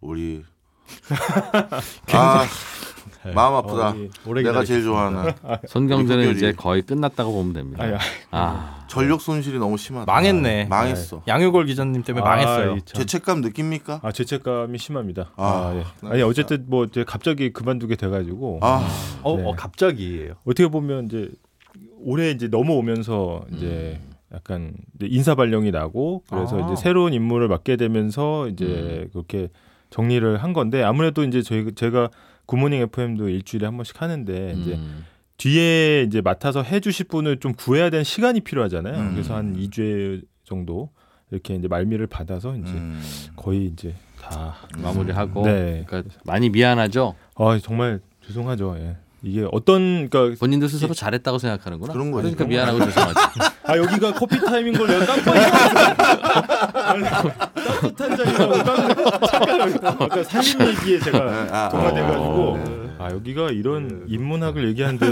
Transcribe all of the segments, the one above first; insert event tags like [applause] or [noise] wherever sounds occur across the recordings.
우리 [laughs] 아 [laughs] 마음 아프다. 어, 내가 제일. 좋아하는 [laughs] 우리 이제 거의 끝났다고 보면 됩니다. 아야. 아, 전력 손실이 너무 심하다. 망했네. 망했어. 양효골 기자님 때문에 아, 망했어요. 죄책감 느낍니까? 아 죄책감이 심합니다. 아, 아, 예. 나 아니. 어쨌든 뭐 이제 갑자기 그만두게 돼가지고 아, 어, 네. 어 갑자기예요. 어떻게 보면 이제 올해 이제 넘어오면서 이제 약간 이제 인사 발령이 나고 그래서 아. 이제 새로운 임무를 맡게 되면서 이제 그렇게 정리를 한 건데 아무래도 이제 저희 제가 굿모닝 FM도 일주일에 한 번씩 하는데 이제 음. 뒤에 이제 맡아서 해주실 분을 좀 구해야 되는 시간이 필요하잖아요. 음. 그래서 한 2주에 정도 이렇게 이제 말미를 받아서 이제 음. 거의 이제 다 마무리하고 네. 그러니까 많이 미안하죠. 아 정말 죄송하죠. 예. 이게 어떤 그러니까 본인도 스스로 잘했다고 생각하는구나. 그런 거지. 그러니까 미안하고 죄송하지. 아 여기가 커피 타임인 걸 내가 깜빡. 따뜻한 잔이라고 깜빡 살림 얘기에 제가 네, 아, 동화돼가지고 어, 네. 아 여기가 이런 [laughs] 인문학을 얘기하는데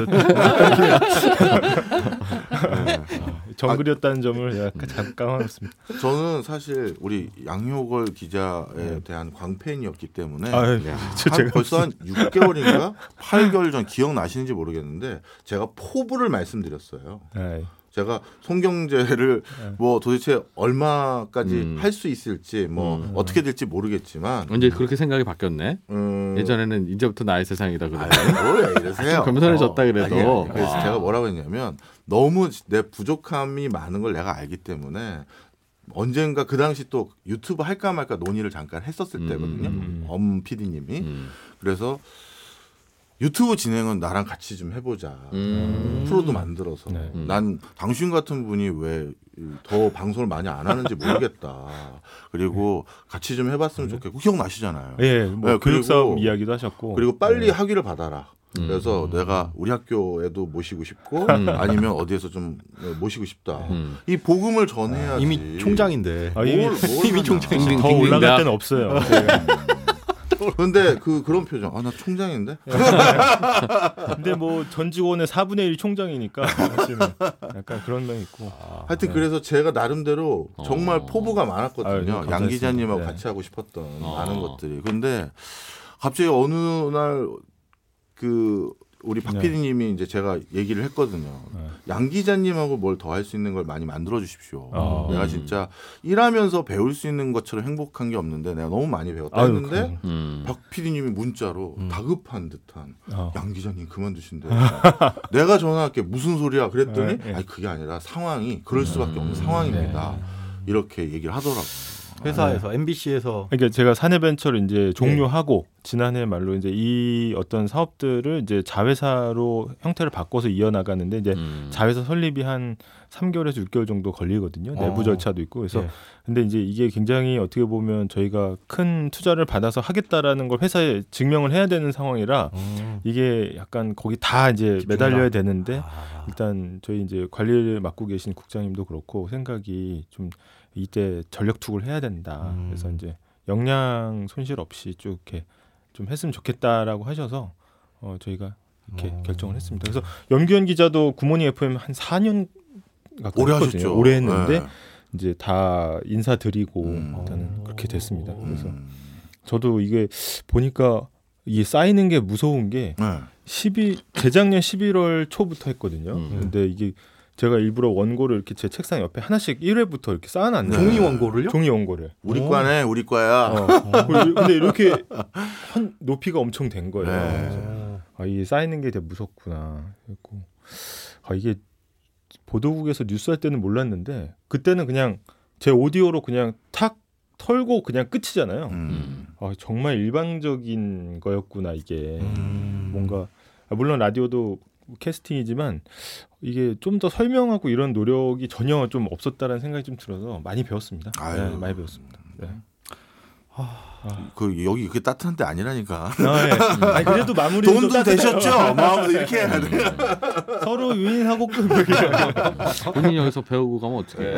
정글이었다는 점을 약간 잠깐 까먹었습니다. 저는 사실 우리 양효걸 기자에 대한 광팬이었기 때문에 아, 야. 저한 제가 벌써 한 6개월인가 8개월 전 기억나시는지 모르겠는데 제가 포부를 말씀드렸어요. 아, 제가 송경제를 뭐 도대체 얼마까지 음. 할수 있을지 뭐 음. 어떻게 될지 모르겠지만 이제 그렇게 생각이 바뀌었네. 음, 예전에는 이제부터 나의 세상이다 그래. 아이, 뭐야 이러세요. 좀 겸손해졌다 그래도. 아니, 아니, 그래서 와. 제가 뭐라고 했냐면 너무 내 부족함이 많은 걸 내가 알기 때문에 언젠가 그 당시 또 유튜브 할까 말까 논의를 잠깐 했었을 음, 때거든요. 음. 엄 PD님이 음. 그래서 유튜브 진행은 나랑 같이 좀 해보자. 음. 프로도 만들어서 네. 음. 난 당신 같은 분이 왜 더 방송을 많이 안 하는지 모르겠다. 그리고 같이 좀 해봤으면 좋겠고 기억나시잖아요. 예, 뭐 네, 교육 사업 그리고- 이야기도 하셨고 그리고 빨리 네. 학위를 받아라. 음. 그래서 내가 우리 학교에도 모시고 싶고 음. 아니면 어디에서 좀 모시고 싶다. 음. 이 복음을 전해야지. 이미 총장인데. 아, 이미 뭘, 뭘 [laughs] 이미. 빙빙 더 올라갈. 데는 없어요. 근데 그 그런 표정. 아 나 총장인데. 근데 뭐 전 직원의 4분의 1이 총장이니까 사실은 약간 그런 면 있고. 하여튼 그래서 제가 나름대로 정말 어. 포부가 아유, 많았거든요. 감사했습니다. 양 기자님하고 네. 같이 하고 싶었던 어. 많은 것들이. 근데 갑자기 어느 날 그 우리 박 네. PD님이 이제 제가 얘기를 했거든요. 네. 양 기자님하고 뭘 더 할 수 있는 걸 많이 만들어 주십시오. 어. 내가 진짜 일하면서 배울 수 있는 것처럼 행복한 게 없는데 내가 너무 많이 배웠다 아유, 했는데. 음. 박 PD님이 문자로 다급한 듯한 어. 양 기자님 그만두신대. [laughs] 내가 전화할게 무슨 소리야 그랬더니 네, 네. 아니 그게 아니라 상황이 그럴 수밖에 없는 상황입니다. 이렇게 얘기를 하더라고요. 회사에서 MBC에서 그러니까 제가 사내벤처를 이제 종료하고 지난해 말로 이제 이 어떤 사업들을 이제 자회사로 형태를 바꿔서 이어나가는데 이제 음. 자회사 설립이 한 3개월에서 6개월 정도 걸리거든요. 내부 어. 절차도 있고 그래서 예. 근데 이제 이게 굉장히 어떻게 보면 저희가 큰 투자를 받아서 하겠다라는 걸 회사에 증명을 해야 되는 상황이라 음. 이게 약간 거기 다 이제 매달려야 되는데 아. 일단 저희 이제 관리를 맡고 계신 국장님도 그렇고 생각이 좀 이때 전력 투구를 해야 된다. 음. 그래서 이제 역량 손실 없이 쭉 이렇게 좀 했으면 좋겠다라고 하셔서 어 저희가 이렇게 어. 결정을 했습니다. 그래서 연기현 기자도 굿모닝 FM 한 4년 가까이 오래 했거든요. 하셨죠. 오래 했는데 네. 이제 다 인사드리고 음. 일단은 그렇게 됐습니다. 그래서 음. 저도 이게 보니까 이게 쌓이는 게 무서운 게 네. 12 재작년 11월 초부터 했거든요. 음. 근데 이게 제가 일부러 원고를 이렇게 제 책상 옆에 하나씩 1회부터 이렇게 쌓아놨네요. 종이 원고를요? 종이 원고를. 우리 어. 과네 우리 과야. 어. [laughs] 근데 이렇게 한 높이가 엄청 된 거예요. 네. 아 이게 쌓이는 게 되게 무섭구나. 그리고 아 이게 보도국에서 뉴스 할 때는 몰랐는데 그때는 그냥 제 오디오로 그냥 탁 털고 그냥 끝이잖아요. 음. 아 정말 일방적인 거였구나 이게. 음. 뭔가 아, 물론 라디오도 캐스팅이지만 이게 좀 더 설명하고 이런 노력이 전혀 좀 없었다라는 생각이 좀 들어서 많이 배웠습니다. 아유. 네, 많이 배웠습니다. 네. 그 여기 그렇게 따뜻한 데 아니라니까. 아, 예. 아니, 그래도 마무리 돈좀 되셨죠? 마음도 이렇게 해야 돼. 서로 유인하고 끝. [laughs] 본인이 여기서 배우고 가면 어떡해.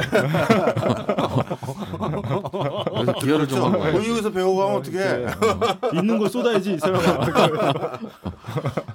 그래서 기여를 좀 하고. 돈 여기서 배우고 가면 어떻게? 있는 걸 쏟아야지 이 사람아. [laughs]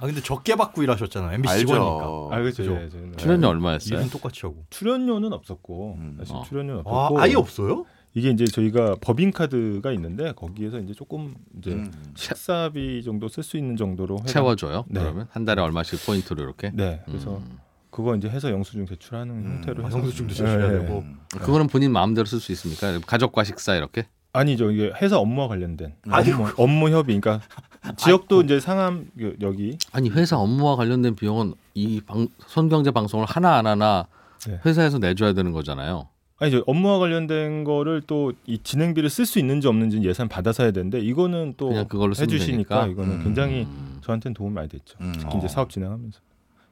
아 근데 적게 받고 일하셨잖아요. MBC 직원이니까. 알죠. 아 그렇죠. 예, 저는. 출연료 얼마였어요? 일은 똑같이 하고. 출연료는 없었고 음. 사실 어. 출연료는 아, 없었고 아예 없어요? 이게 이제 저희가 법인 카드가 있는데 거기에서 이제 조금 이제 음. 식사비 정도 쓸 수 있는 정도로 해가- 채워줘요. 네. 그러면 한 달에 얼마씩 포인트로 이렇게. 네. 그래서 음. 그거 이제 해서 영수증 제출하는 음. 형태로 아, 해서 영수증도 제출해야 네, 되고. 음. 그거는 본인 마음대로 쓸 수 있습니까? 가족과 식사 이렇게. 아니죠. 이게 회사 업무와 관련된 아니, 업무, 업무 협의. 그러니까 [laughs] 지역도 이제 상암 그 여기 아니 회사 업무와 관련된 비용은 이 방, 손경제 방송을 하나 안 하나 네. 회사에서 내줘야 되는 거잖아요. 아니죠. 업무와 관련된 거를 또 이 진행비를 쓸 수 있는지 없는지 예산 받아서 해야 되는데 이거는 또 그냥 그걸로 해주시니까 되니까. 이거는 음. 굉장히 음. 저한테는 도움이 많이 됐죠. 음. 특히 이제 어. 사업 진행하면서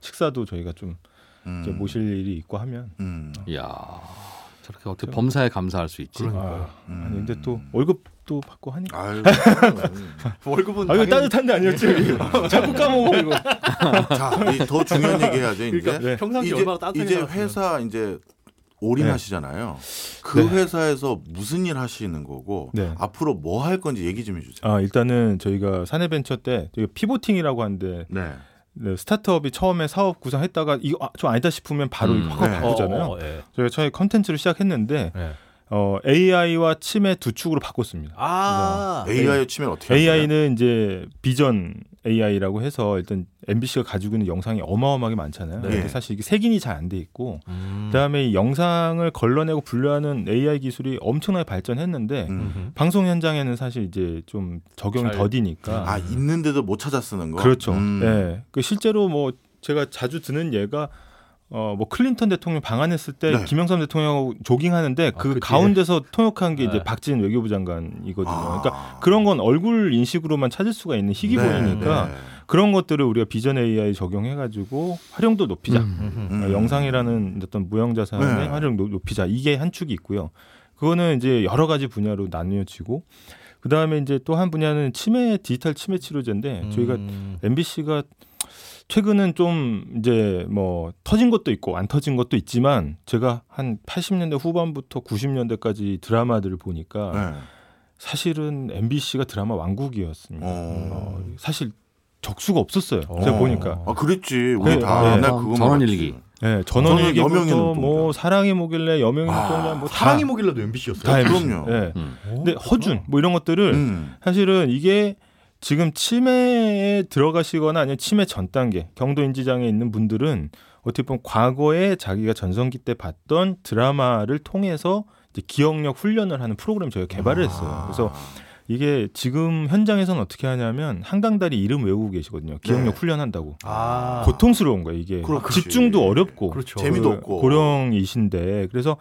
식사도 저희가 좀 음. 이제 모실 일이 있고 하면 음. 이야 저렇게 어떻게 범사에 감사할 수 있지? 아, 음. 아니 근데 또 월급도 받고 하니까 [laughs] 아유. 월급은 아 이거 당연히- 따뜻한 데 아니었지 [laughs] 자꾸 까먹어 이거 [laughs] 자, 이제 더 중요한 얘기 해야죠, 이제. 그러니까 네. 평상시 이제, 얼마나 이제. 회사 이제 올인하시잖아요. 그 네. 회사에서 무슨 일 하시는 거고 네. 앞으로 뭐 할 건지 얘기 좀 해주세요. 아 일단은 저희가 사내벤처 때 pivoting이라고 하는데 네. 네, 스타트업이 처음에 사업 구상했다가 이거 아, 좀 아니다 싶으면 바로 음. 확 네. 바꾸잖아요. 어, 어, 예. 저희가 처음에 컨텐츠를 시작했는데 예. 어, AI와 치매 두 축으로 바꿨습니다. 아, AI 치매 어떻게? AI는 이제 비전 AI라고 해서 일단 MBC가 가지고 있는 영상이 어마어마하게 많잖아요. 네. 사실 이게 색인이 잘 안 돼 있고 음. 그다음에 이 영상을 걸러내고 분류하는 AI 기술이 엄청나게 발전했는데 음. 방송 현장에는 사실 이제 좀 적용이 잘- 더디니까 아 있는데도 못 찾아 쓰는 거. 그렇죠. 음. 예. 그 실제로 뭐 제가 자주 드는 예가 어 뭐 클린턴 대통령 방한했을 때 네. 김영삼 대통령하고 조깅하는데 그그 뒤에. 가운데서 통역한 게 이제 네. 박진 외교부 장관이거든요. 아. 그러니까 그런 건 얼굴 인식으로만 찾을 수가 있는 희귀 네, 보이니까 네. 그런 것들을 우리가 비전 AI 적용해 가지고 활용도 높이자. 음. 어, 음. 영상이라는 어떤 무형 자산의 네. 활용 높- 높이자 이게 한 축이 있고요. 그거는 이제 여러 가지 분야로 나뉘어지고 그 다음에 이제 또 한 분야는 치매 디지털 치매 치료제인데 저희가 음. MBC가 최근은 좀 이제 뭐 터진 것도 있고 안 터진 것도 있지만 제가 한 80년대 후반부터 90년대까지 드라마들을 보니까 네. 사실은 MBC가 드라마 왕국이었습니다. 어. 어, 사실 적수가 없었어요. 어. 제가 보니까. 아 그랬지. 우리 네, 다 네. 그거 전원일기. 네, 저는 전원일기부터 여명의 뭐 눈동자. 사랑이 뭐길래 여명의 아, 눈동자 뭐 사랑이 다, 뭐길래도 MBC였어요. 다 MBC. 그럼요. 네. 음. 근데 허준 뭐 이런 것들을 음. 사실은 이게 지금 치매에 들어가시거나 아니면 치매 전 단계 경도 인지 장애 있는 분들은 어떻게 보면 과거에 자기가 전성기 때 봤던 드라마를 통해서 이제 기억력 훈련을 하는 프로그램 저희가 개발을 했어요. 그래서 이게 지금 현장에서는 어떻게 하냐면 한강다리 이름 외우고 계시거든요. 기억력 네. 훈련한다고. 아. 고통스러운 거예요 이게 그렇지. 집중도 어렵고 그렇죠. 재미도 그 없고. 고령이신데 그래서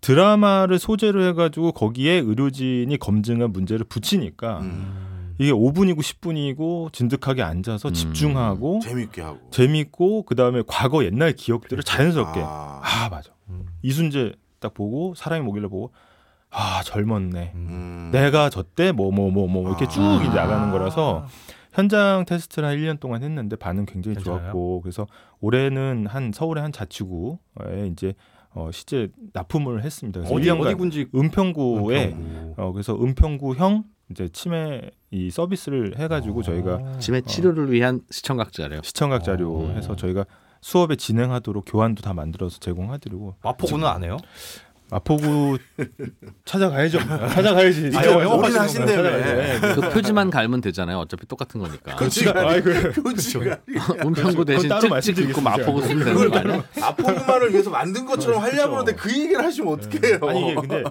드라마를 소재로 해가지고 거기에 의료진이 검증한 문제를 붙이니까 음. 이게 5분이고 10분이고 진득하게 앉아서 음. 집중하고 재밌게 하고. 재밌고 그 다음에 과거 옛날 기억들을 자연스럽게 아, 아. 맞아 음. 이순재 딱 보고 사랑이 뭐길래 보고 아 젊었네 음. 내가 저 때 뭐 뭐 뭐뭐 이렇게 아. 쭉 이제 나가는 거라서 현장 테스트를 한 1년 동안 했는데 반응 굉장히 괜찮아요? 좋았고 그래서 올해는 한 서울의 한 자치구에 이제 어 실제 납품을 했습니다. 그래서 어디 1년간 어디 군지 은평구에 은평구. 어 그래서 은평구형 이제 치매 이 서비스를 해가지고 저희가 치매 치료를 위한 시청각 자료. 시청각 자료 어. 해서 저희가 수업에 진행하도록 교환도 다 만들어서 제공하드리고 마포구는 안 해요? 마포구 [laughs] 찾아가야죠. 찾아가야지. 아, 이제 영업 올인 찾아가야죠. 하신다며. 찾아가야죠. 그 표지만 갈면 되잖아요. 어차피 똑같은 거니까. 그렇지. 아이고. 표지가 은평구 대신 찍찍. 있고 마포구 쓰면 되는 거 아니야? 아포구만을 위해서 만든 것처럼 하려고 그렇죠. 그러는데 그 얘기를 하시면 어떡해요? 아니 이게 근데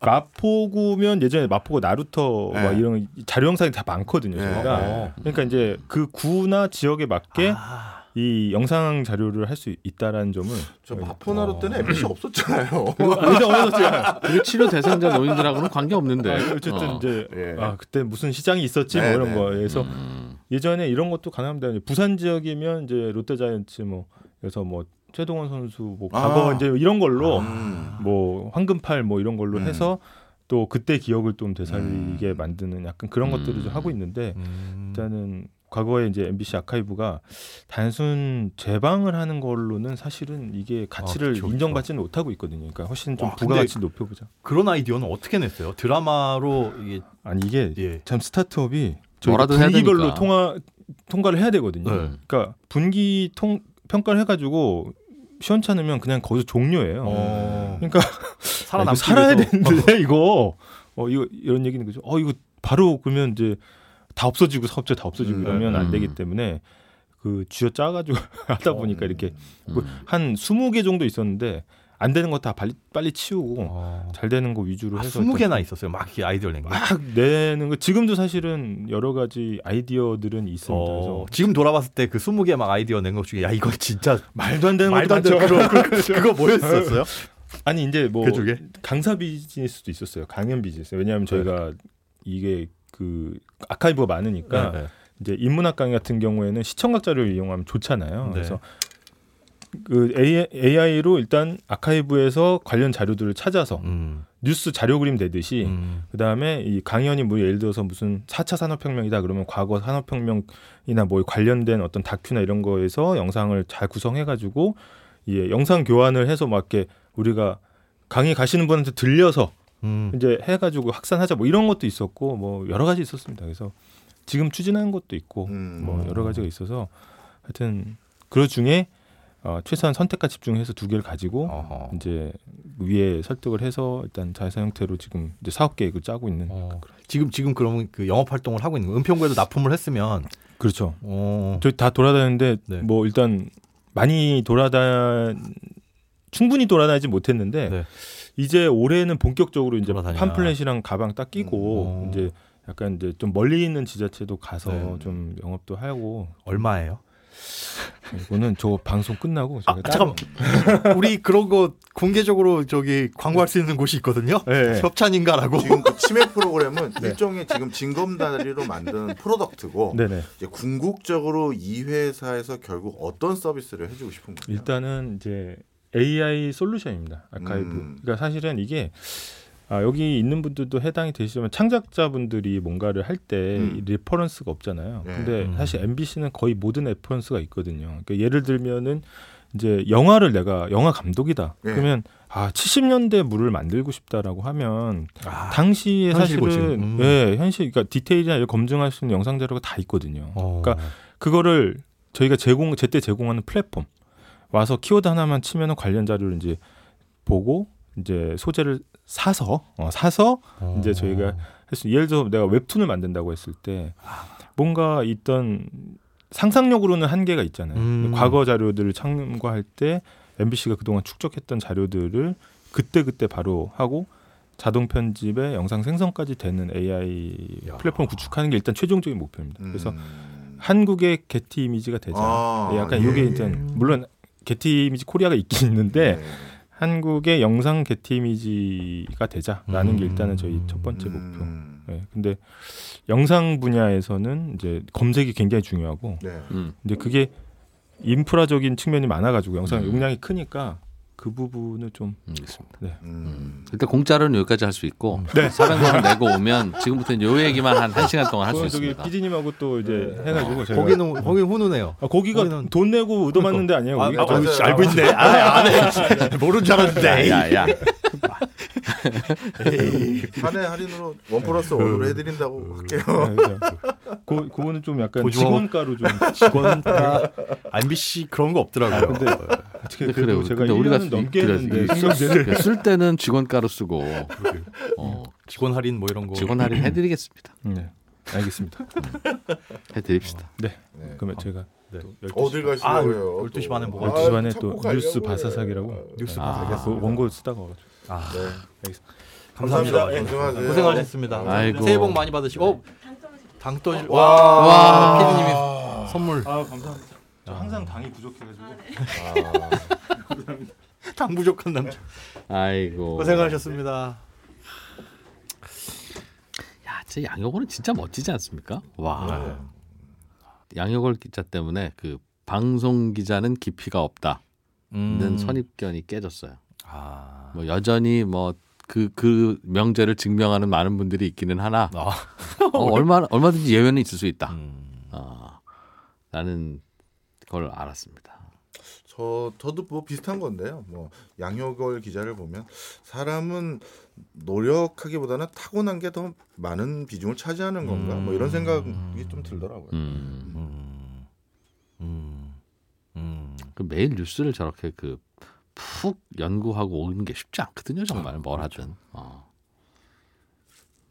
마포구면 예전에 마포구 나루터 네. 막 이런 자료 영상이 다 많거든요. 네. 저희가 어. 그러니까 이제 그 구나 지역에 맞게 아. 이 영상 자료를 할 수 있다라는 점을 저 마포나루 때는 MBC [laughs] 없었잖아요. 아니죠 어디서 그게 치료 대상자 노인들하고는 관계 없는데. 어쨌든 어. 이제 예. 아 그때 무슨 시장이 있었지 뭐 네, 이런 네. 거에서 음. 예전에 이런 것도 가능합니다. 부산 지역이면 이제 롯데자이언츠 뭐 그래서 뭐 최동원 선수 뭐 아. 과거 이제 이런 걸로 음. 뭐 황금팔 뭐 이런 걸로 음. 해서 또 그때 기억을 좀 되살리게 음. 만드는 약간 그런 음. 것들을 좀 하고 있는데 음. 일단은 과거에 이제 MBC 아카이브가 단순 재방을 하는 걸로는 사실은 이게 가치를 아. 인정받지는 못하고 있거든요. 그러니까 훨씬 좀 와, 부가가치 높여보자. 그런 아이디어는 어떻게 냈어요? 드라마로 이게 아니 이게 예. 참 스타트업이 저희가 분기별로. 통화 통과를 해야 되거든요. 네. 그러니까 분기 통 평가를 해가지고 시원찮으면 그냥 거기서 종료해요. 어. 그러니까 [laughs] 살아남기 아, 이거 살아야. 되는데 [laughs] 이거 어 이거 이런 얘기는 그죠. 어 이거 바로 그러면 이제 다 없어지고 사업체 다 없어지고 음. 이러면 안 음. 되기 때문에 그 쥐어 짜가지고 [laughs] 하다 보니까 이렇게 뭐 음. 한 20개 정도 있었는데 안 되는 거 다 빨리 빨리 치우고 어. 잘 되는 거 위주로 아, 해서 20개나 있었어요. 막 이렇게 아이디어를 낸 게. 막 내는 거 지금도 사실은 여러 가지 아이디어들은 있습니다. 어, 그래서 지금 돌아봤을 때 그 20개 막 아이디어 낸 것 중에 야 이거 진짜 [laughs] 말도 안 되는 말도 안 되는. [laughs] 그거, 그거 뭐였었어요? 아니 이제 뭐 그? 강사 비즈니스도 있었어요. 강연 비즈니스. 왜냐하면 저희가 이게 그 아카이브가 많으니까 네, 네. 이제 인문학 강의 같은 경우에는 시청각 자료를 이용하면 좋잖아요. 네. 그래서 그 AI로 일단 아카이브에서 관련 자료들을 찾아서 음, 뉴스 자료 그림 되듯이 음. 그다음에 이 강연이 뭐 예를 들어서 무슨 4차 산업혁명이다 그러면 과거 산업혁명이나 뭐 관련된 어떤 다큐나 이런 거에서 영상을 잘 구성해 가지고 예, 영상 교환을 해서 막 이렇게 우리가 강의 가시는 분한테 들려서 음. 이제 해 가지고 확산하자 뭐 이런 것도 있었고 뭐 여러 가지 있었습니다. 그래서 지금 추진하는 것도 있고 음. 뭐 여러 가지가 있어서 하여튼 그 중에 어, 최소한 선택과 집중해서 두 개를 가지고 어허. 이제 위에 설득을 해서 일단 자사 형태로 지금 이제 사업 계획을 짜고 있는 어. 지금 지금 그러면 그 영업 활동을 하고 있는 거 은평구에도 납품을 했으면 그렇죠. 어. 저희 다 돌아다녔는데 네. 뭐 일단 많이 돌아다 충분히 돌아다니지 못했는데 네. 이제 올해는 본격적으로 이제 돌아다니나. 팜플렛이랑 가방 딱 끼고 음. 이제 약간 이제 좀 멀리 있는 지자체도 가서 네. 좀 영업도 하고 얼마예요? 이거는 저 방송 끝나고 아, 제가 잠깐만. 우리 그런 거 공개적으로 저기 광고할 수 있는 곳이 있거든요. 네. 협찬인가라고. 지금 그 치맥 프로그램은 네. 일종의 지금 징검다리로 만든 프로덕트고 네네 이제 궁극적으로 이 회사에서 결국 어떤 서비스를 해주고 싶은 거예요? 일단은 이제 AI 솔루션입니다. 아카이브. 음. 그러니까 사실은 이게 아, 여기 있는 분들도 해당이 되시지만 창작자분들이 뭔가를 할때 음. reference가 없잖아요. 네. 근데 음. 사실 MBC는 거의 모든 reference가 있거든요. 그러니까 예를 들면은 이제 영화를 내가 영화 감독이다. 네. 그러면 아 70년대 물을 만들고 싶다라고 하면 아, 당시에. 사실은 음. 예, 현실 그러니까 디테일이나 검증할 수 있는 영상 자료가 다 있거든요. 어. 그러니까 그거를 저희가 제공 제때 제공하는 플랫폼 와서 키워드 하나만 치면은 관련 자료를 이제 보고 이제 소재를 사서 어, 사서 어. 이제 저희가 할수 예를 들어 내가 웹툰을 만든다고 했을 때 뭔가 있던 상상력으로는 한계가 있잖아요. 음. 과거 자료들을 참고할 때 MBC가 그동안 축적했던 자료들을 그때 그때 바로 하고 자동 편집에 영상 생성까지 되는 AI 야. 플랫폼 구축하는 게 일단 최종적인 목표입니다. 그래서 음. 한국의 게티 이미지가 되자. 아, 약간 예. 이게 일단 물론 게티 이미지 코리아가 있긴 있는데 네. 한국의 영상 게티 이미지가 되자라는 게 음. 일단은 저희 첫 번째 목표. 음. 네, 근데 영상 분야에서는 이제 검색이 굉장히 중요하고 네. 음. 이제 그게 인프라적인 측면이 많아가지고 영상 음. 용량이 크니까 그 부분을 좀 알겠습니다. 네. 음. 일단 공짜로는 여기까지 할 수 있고 네. 400만 원 내고 오면 지금부터 요 얘기만 한 1시간 동안 할 수 있습니다. PD님하고 또 이제 해가지고 저희가 거기는 거기 훈훈해요. 아, 거기가 거기는- 돈 내고 얻어맞는 데 아니에요. 아, 아, 저-. 알고 있네. [laughs] 아, 안 해. 모른 줄 알았는데. 야, 야. 사내 할인으로 원 플러스 원으로 해드린다고 할게요. 네, 그 그거는 좀 약간 직원가로 좀 직원가 MBC 그런 거 없더라고요. 근데 어떻게 근데 그래도 그래요. 제가 근데 1년은 우리가 넘게 그래, 했는데 쓸- 쓸 때는 직원가로 쓰고 어, 직원 할인 뭐 이런 거. 직원 할인 해드리겠습니다. 네. 알겠습니다. 해드립시다. 네. 네. 그러면 제가 네. 또 12시, 어딜 가시려고요? 아, 12시 또. 반에 뭐가 12시 반에 또 가려고 뉴스 그래. 바사삭이라고 뉴스 아. 바사삭. 그 원고 쓰다가. 아, 네. 감사합니다. 감사합니다. 고생하세요. 고생하셨습니다. 아이고. 새해 복 많이 받으시고. 어, 당 떠주. 와. 와, 와. 피디님이 선물. 아 감사합니다. 저 항상 당이 부족해가지고. 아, [laughs] 당 부족한 남자. 아이고. 고생하셨습니다. 야, 제 양효골은 진짜 멋지지 않습니까? 와. 네. 양효골 기자 때문에 그 방송 기자는 깊이가 없다는 음. 선입견이 깨졌어요. 아. 뭐 여전히 뭐 그 그 명제를 증명하는 많은 분들이 있기는 하나 아. 어, 얼마 얼마든지 예외는 있을 수 있다. 음. 어, 라는 걸 알았습니다. 저 저도 뭐 비슷한 건데요. 뭐 양효걸 기자를 보면 사람은 노력하기보다는 타고난 게 더 많은 비중을 차지하는 건가? 뭐 이런 생각이 좀 들더라고요. 음. 음. 음. 음. 그 매일 뉴스를 저렇게 그 푹 연구하고 오는 게 쉽지 않거든요. 정말 뭘 하든. 어.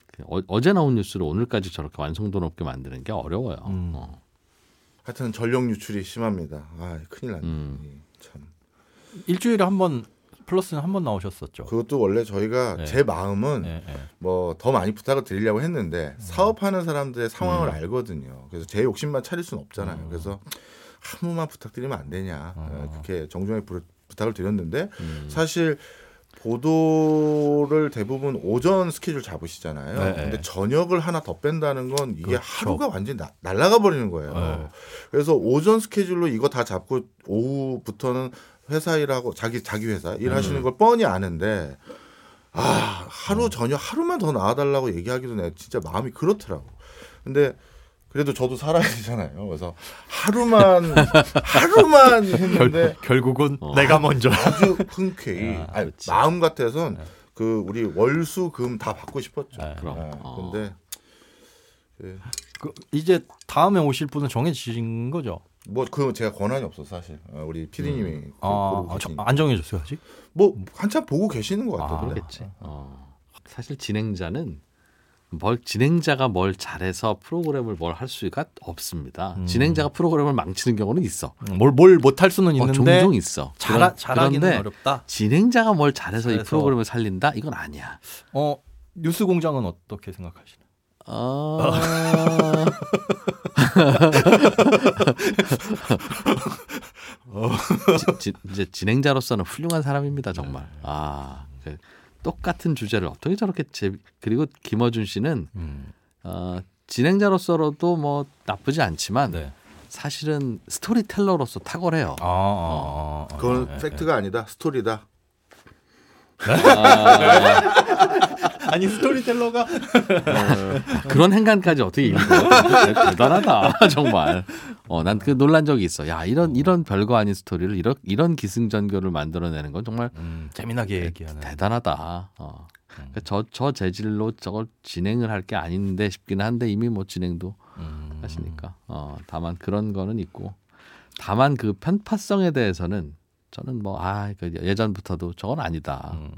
그 어, 어 제 나온 뉴스를 오늘까지 저렇게 완성도 높게 만드는 게 어려워요. 음. 어. 하여튼 전력 유출이 심합니다. 아 큰일 났네. 음. 참. 일주일에 한 번 플러스는 한 번 나오셨었죠. 그것도 원래 저희가 네. 제 마음은 예, 예. 뭐더 많이 부탁을 드리려고 했는데 사업하는 사람들의 상황을 음. 알거든요. 그래서 제 욕심만 차릴 수는 없잖아요. 음. 그래서 한 번만 부탁드리면 안 되냐 어. 어, 그렇게 정중하게 부, 부탁을 드렸는데 음. 사실 보도를 대부분 오전 스케줄 잡으시잖아요. 네. 근데 저녁을 하나 더 뺀다는 건 이게 그렇죠. 하루가 완전히 나, 날아가 버리는 거예요. 네. 그래서 오전 스케줄로 이거 다 잡고 오후부터는 회사 일하고 자기 자기 회사 일하시는 음. 걸 뻔히 아는데 아 하루 저녁 하루만 더 나와달라고 얘기하기도 내가 진짜 마음이 그렇더라고. 근데 그래도 저도 살아야 되잖아요. 그래서 하루만 [laughs] 하루만 했는데 결 국은 어. 내가 먼저. 아주 흔쾌히 아, 아니. 마음 같아선 그 우리 월수금 다 받고 싶었죠. 네. 그럼. 네, 어. 근데 그, 그 이제 다음에 오실 분은 정해지신 거죠? 뭐 그 제가 권한이 없어 사실 어, 우리 피디님이 그, 아, 아. 안 정해졌어요 아직? 뭐 한참 보고 계시는 것 아, 같던데. 그렇겠지. 어. 사실 진행자는 뭘 진행자가 뭘 잘해서 프로그램을 뭘 할 수가 없습니다. 음. 진행자가 프로그램을 망치는 경우는 있어. 뭘 뭘 못할 수는 어, 있는데 종종 있어. 잘 그런- 잘하기는 어렵다. 진행자가 뭘 잘해서 이 잘해서. 프로그램을 살린다? 이건 아니야. 어 뉴스 공장은 어떻게 생각하시나요? 어... [laughs] 지- 지- 이제 진행자로서는 훌륭한 사람입니다 정말. 아 그 똑같은 주제를 어떻게 저렇게 재 그리고 김어준 씨는 음. 어, 진행자로서도 뭐 나쁘지 않지만 네. 사실은 스토리텔러로서 탁월해요. 아, 아, 아, 그건 아, 팩트가 아니다 스토리다. 아 니 스토리텔러가 그런 행간까지 어떻게 읽어? 대- 대단하다 [laughs] 정말. 어, 난 그 놀란 적이 있어. 야 이런 이런 별거 아닌 스토리를 이런 이런 기승전결을 만들어내는 건 정말 음, 재미나게 얘기하는. 대단하다. 어. 그러니까 저, 저 재질로 저걸 진행을 할 게 아닌데 싶기는 한데 이미 뭐 진행도 음. 하시니까. 어, 다만 그런 거는 있고. 다만 그 편파성에 대해서는 저는 뭐, 아, 그 예전부터도 저건 아니다. 음.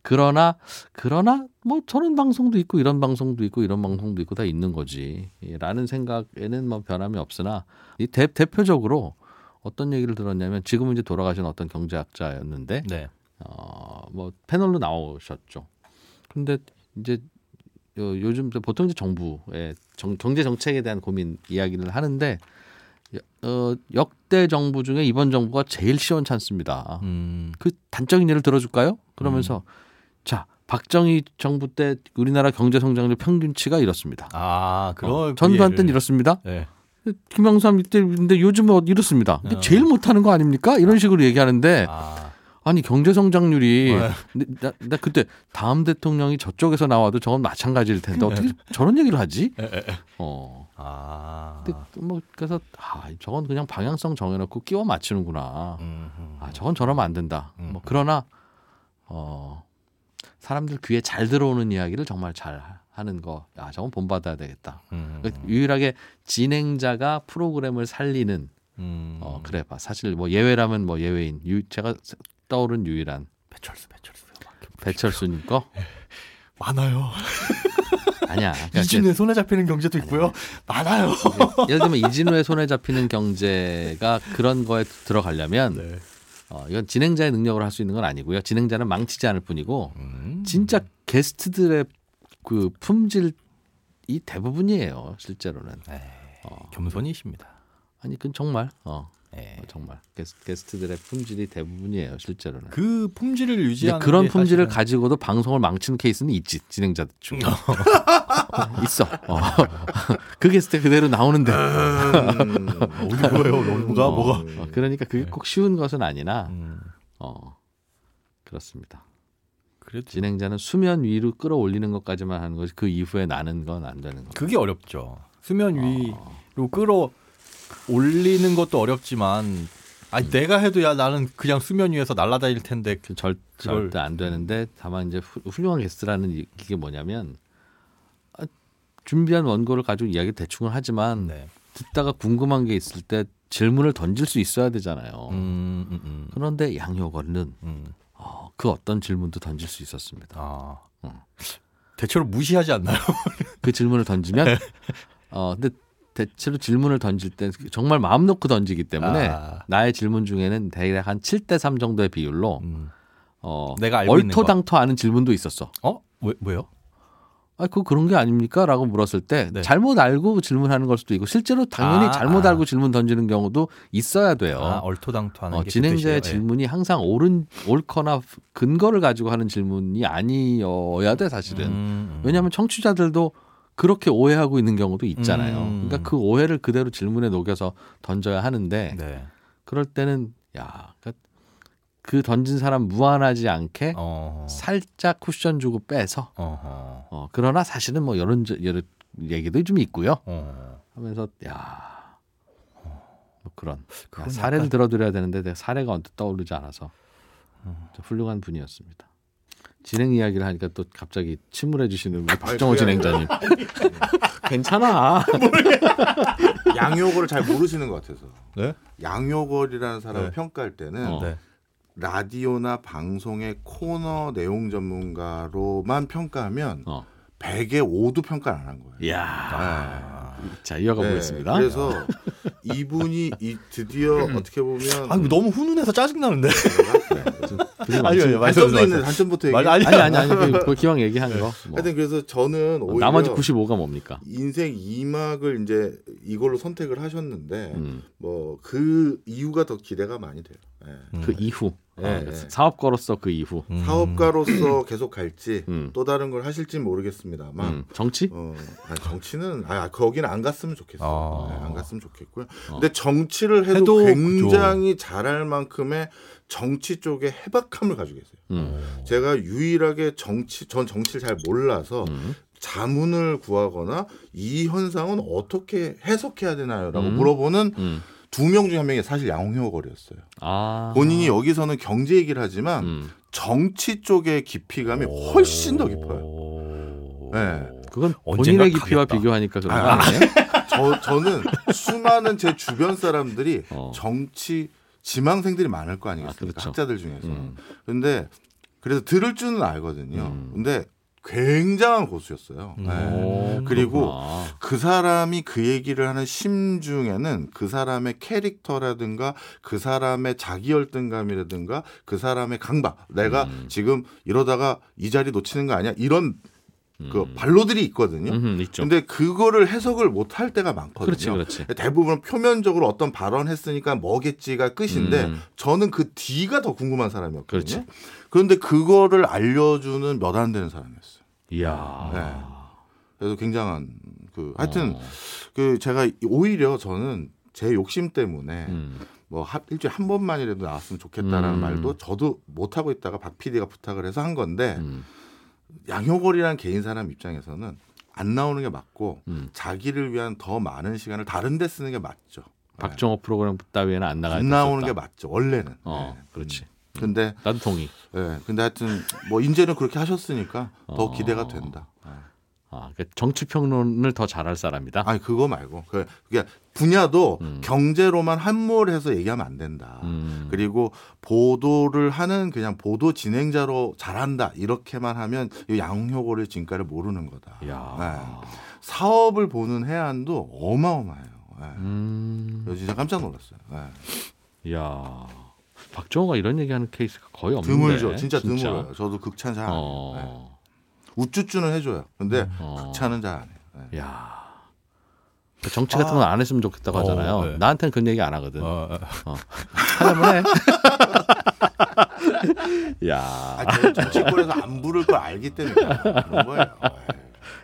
그러나, 그러나 뭐 저런 방송도 있고 이런 방송도 있고 이런 방송도 있고 다 있는 거지. 예, 라는 생각에는 뭐 변함이 없으나 이 대, 대표적으로 어떤 얘기를 들었냐면 지금은 이제 돌아가신 어떤 경제학자였는데 네. 어, 뭐 패널로 나오셨죠. 근데 이제 요, 요즘 보통 이제 정부의 정, 경제 정책에 대한 고민 이야기를 하는데 어, 역대 정부 중에 이번 정부가 제일 시원찮습니다. 음. 그 단적인 예를 들어줄까요? 그러면서 자 박정희 정부 때 우리나라 경제 성장률 평균치가 이렇습니다. 아, 그런 어, 전두환 때는 이렇습니다. 네. 김영삼 이때인데 요즘은 어, 이렇습니다. 근데 어. 제일 못하는 거 아닙니까? 이런 식으로 얘기하는데 아, 아니 경제 성장률이 네. 근데 나, 나 그때 다음 대통령이 저쪽에서 나와도 저건 마찬가지일 텐데 어떻게 저런 얘기를 하지? 에. 어. 아. 근데 뭐 그래서 아 저건 그냥 방향성 정해놓고 끼워 맞추는구나. 음, 음. 아 저건 저러면 안 된다. 음. 뭐 그러나 어 사람들 귀에 잘 들어오는 이야기를 정말 잘 하는 거. 아 저건 본받아야 되겠다. 음, 그러니까 유일하게 진행자가 프로그램을 살리는 음. 어 그래 봐. 사실 뭐 예외라면 뭐 예외인 유, 제가 떠오른 유일한 배철수, 배철수. 배철수님 거 [laughs] 많아요. 아니야. [laughs] 그러니까 이진우의 손에 잡히는 경제도 있고요. 많아요. 예를 들면 이진우의 손에 잡히는 경제가 그런 거에 들어가려면 네. 어, 이건 진행자의 능력으로 할 수 있는 건 아니고요. 진행자는 망치지 않을 뿐이고 음. 진짜 게스트들의 그 품질이 대부분이에요. 실제로는. 어, 겸손이십니다. 아니 그건 정말 어, 네. 어, 정말 게스, 게스트 들의 품질이 대부분이에요. 실제로는. 그 품질을 유지하는 그런 게 품질을 사실은- 가지고도 방송을 망치는 케이스는 있지 진행자들 중에 [laughs] 있어. 어. [laughs] 그 게스트 그대로 나오는데. 음, 어디 뭐예요? 뭐가 어, 뭐가? 어, 그러니까 그게 꼭 쉬운 것은 아니나 음, 어 그렇습니다. 그래도 진행자는 수면 위로 끌어올리는 것까지만 하는 거지 그 이후에 나는 건 안 되는 거. 그게 어렵죠. 수면 위로 끌어 올리는 것도 어렵지만 아니 내가 해도 야 나는 그냥 수면 위에서 날아다닐 텐데 그 절, 그걸- 절대 안 되는데 다만 이제 후, 훌륭한 게스트라는 이- 이게 뭐냐면 아, 준비한 원고를 가지고 이야기 대충은 하지만 네. 듣다가 궁금한 게 있을 때 질문을 던질 수 있어야 되잖아요. 음, 음, 음, 그런데 양효걸은 음. 어, 그 어떤 질문도 던질 수 있었습니다. 아. 음. 대체로 무시하지 않나요? 그 질문을 던지면 [laughs] 어 근데 대체로 질문을 던질 때 정말 마음 놓고 던지기 때문에 아. 나의 질문 중에는 대략 한 7대 3 정도의 비율로 음. 어 내가 알고. 얼토당토 아는 질문도 있었어. 어? 왜 왜요? 아, 그거 그런 게 아닙니까?라고 물었을 때 네. 잘못 알고 질문하는 걸 수도 있고 실제로 당연히 아, 잘못 아. 알고 질문 던지는 경우도 있어야 돼요. 아, 얼토당토하는 어, 게 진행자의 그. 질문이 항상 옳은 옳거나 근거를 가지고 하는 질문이 아니어야 돼 예. 사실은. 음, 음. 왜냐하면 청취자들도 그렇게 오해하고 있는 경우도 있잖아요. 음. 그러니까 그 오해를 그대로 질문에 녹여서 던져야 하는데 네. 그럴 때는 야, 그그 던진 사람 무한하지 않게 어. 살짝 쿠션 주고 빼서 어허. 어, 그러나 사실은 뭐 이런 저- 여러 얘기도 좀 있고요. 어. 하면서 야. 뭐 그런 사례를 약간- 음. 들어드려야 되는데 사례가 언뜻 떠오르지 않아서 좀 훌륭한 분이었습니다. 진행 이야기를 하니까 또 갑자기 침울해 주시는 우리 박정호 진행자님. [laughs] 괜찮아. [laughs] 양효걸을 잘 모르시는 것 같아서. 네? 양효걸이라는 사람을 네. 평가할 때는 어. 네. 라디오나 방송의 코너 내용 전문가로만 평가하면 어. 100에 5도 평가를 안 한 거예요. 이야. 자 이어가 네, 보겠습니다. 그래서 이분이 이 드디어 어떻게 보면 아, 너무 훈훈해서 짜증 나는데. 아니요, 아니요. 단점도. 있는 단점부터 얘기. 말- 아니, 아니 아니 아니 [laughs] 그, 그 기왕 얘기한 거. 뭐. 하여튼 그래서 저는 나머지 95가 뭡니까? 인생 2막을 이제 이걸로 선택을 하셨는데 음. 뭐그 이유가 더 기대가 많이 돼요. 예. 음. 그 이후 네, 어, 네. 사업가로서 그 이후 음. 사업가로서 계속 갈지 음. 또 다른 걸 하실지 는 모르겠습니다만 음, 정치? 어, 아니, 정치는 아 거기는 안 갔으면 좋겠어요. 아. 네, 안 갔으면 좋겠고요. 근데 정치를 해도, 해도 굉장히 잘할 만큼의 정치 쪽에 해박함을 가지고 계세요. 음. 제가 유일하게 정치 전 정치를 잘 몰라서 음. 자문을 구하거나 이 현상은 어떻게 해석해야 되나요라고 음. 물어보는 음. 두 명 중에 한 명이 사실 양효걸이었어요. 아. 본인이 여기서는 경제 얘기를 하지만 음. 정치 쪽의 깊이감이 훨씬 더 깊어요. 오. 네. 그건 언젠가 본인의 깊이와 가겠다. 비교하니까 그런 거 아, 아니에요? 저 저는 수많은 제 주변 사람들이 어. 정치 지망생들이 많을 거 아니겠습니까? 아, 그렇죠. 학자들 중에서. 음. 근데 그래서 들을 줄은 알거든요. 음. 근데 굉장한 고수였어요. 음. 네. 오, 그리고 그렇구나. 그 사람이 그 얘기를 하는 심중에는 그 사람의 캐릭터라든가 그 사람의 자기 열등감이라든가 그 사람의 강박 내가 음. 지금 이러다가 이 자리 놓치는 거 아니야 이런 그 음. 반로들이 있거든요. 음, 있죠. 근데 그거를 해석을 못 할 때가 많거든요. 그렇지, 그렇지. 대부분 표면적으로 어떤 발언했으니까 뭐겠지가 끝인데 음. 저는 그 뒤가 더 궁금한 사람이었거든요. 그렇지. 그런데 그거를 알려주는 몇 안 되는 사람이었어요. 이야. 네. 그래서 굉장한 그 하여튼 어. 그 제가 오히려 저는 제 욕심 때문에 음. 뭐 하- 일주일에 한 번만이라도 나왔으면 좋겠다라는 음. 말도 저도 못 하고 있다가 박 PD가 부탁을 해서 한 건데 음. 양효걸이라는 개인 사람 입장에서는 안 나오는 게 맞고 음. 자기를 위한 더 많은 시간을 다른 데 쓰는 게 맞죠. 박정호 프로그램 따위에는 안 네. 나갈 안수 나오는. 게 맞죠. 원래는. 어, 네. 그렇지. 근데 나도 동의. 예. 근데 하여튼 뭐 인제는 그렇게 하셨으니까 더 어. 기대가 된다. 예. 아, 그러니까 정치 평론을 더 잘할 사람이다. 아니 그거 말고 그 그게 분야도 음. 경제로만 함몰해서 얘기하면 안 된다. 음. 그리고 보도를 하는 그냥 보도 진행자로 잘한다 이렇게만 하면 이 양효고를 진가를 모르는 거다. 야. 네. 사업을 보는 해안도 어마어마해요. 네. 음. 진짜 깜짝 놀랐어요. 네. 야. 박정호가 이런 얘기하는 케이스가 거의 없는데. 드물죠. 진짜, 드물어요. 저도 극찬 잘. 어. 우쭈쭈는 해줘요. 근데 어. 극찬은 잘 안 해요. 네. 야. 그 정치 같은 건 안 했으면 좋겠다고 어, 하잖아요. 네. 나한테는 그런 얘기 안 하거든. 어, 어. 하자면 해. [laughs] 야. 아, 저 정치권에서 안 부를 걸 알기 때문에 그런 거예요.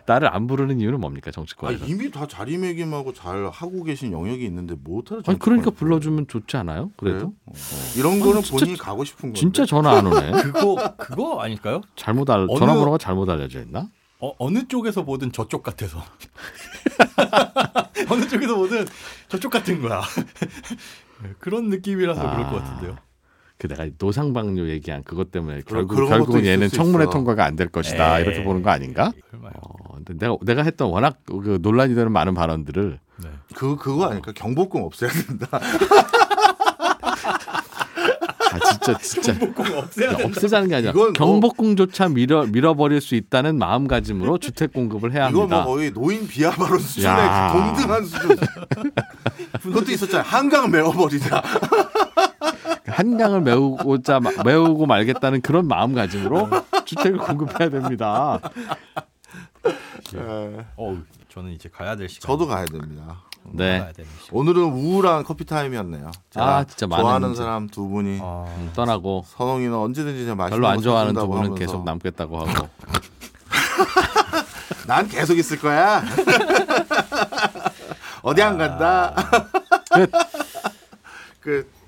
네. 나를 안 부르는 이유는 뭡니까 아, 정치권에서? 이미 다 자리매김하고 잘 하고 계신 영역이 있는데 못하러 아니 그러니까 불러주면 좋지 않아요? 그래도 어. 이런 거는 진짜- 본인이 가고 싶은 건데. 진짜 전화 안 오네. [laughs] 그거 그거 아닐까요? 잘못 알 어느- 전화번호가 잘못 알려져 있나? 어, 어느 쪽에서 보든 저쪽 같아서. [laughs] 어느 쪽에서 보든 저쪽 같은 거야. [laughs] 그런 느낌이라서 그럴 것 같은데요. 그 내가 노상방뇨 얘기한 그것 때문에 결국 그런 결국은 얘는 있을 수 청문회 있어. 통과가 안 될 것이다 에이. 이렇게 보는 거 아닌가? 어, 근데 내가 내가 했던 워낙 그 논란이 되는 많은 발언들을 네. 그 그거 아닐까 경복궁 없애야 된다. 아 진짜 진짜 없애야 없애자는 게 아니라 이건 뭐- 경복궁조차 밀어 밀어버릴 수 있다는 마음가짐으로 주택 공급을 해야 이거 합니다. 뭐 거의 노인 비하바로 수준의 야. 그 동등한 수준. [laughs] 그것도 있었잖아요. 한강 메워버리자. 한강을 메우고자 마- 메우고 말겠다는 그런 마음가짐으로 주택을 공급해야 됩니다. 예. 어, 저는 이제 가야 될 시간. 저도 가야 됩니다. 네. 가야 시간. 오늘은 우울한 커피 타임이었네요. 제가 아, 진짜 좋아하는. 사람 두 분이 아, 음, 떠나고 선홍이는 언제든지 제가 별로 안거 좋아하는 두 분은 하면서 계속 남겠다고 하고 [laughs] 난 계속 있을 거야. [laughs] 어디 안 간다. 끝. 끝. [laughs]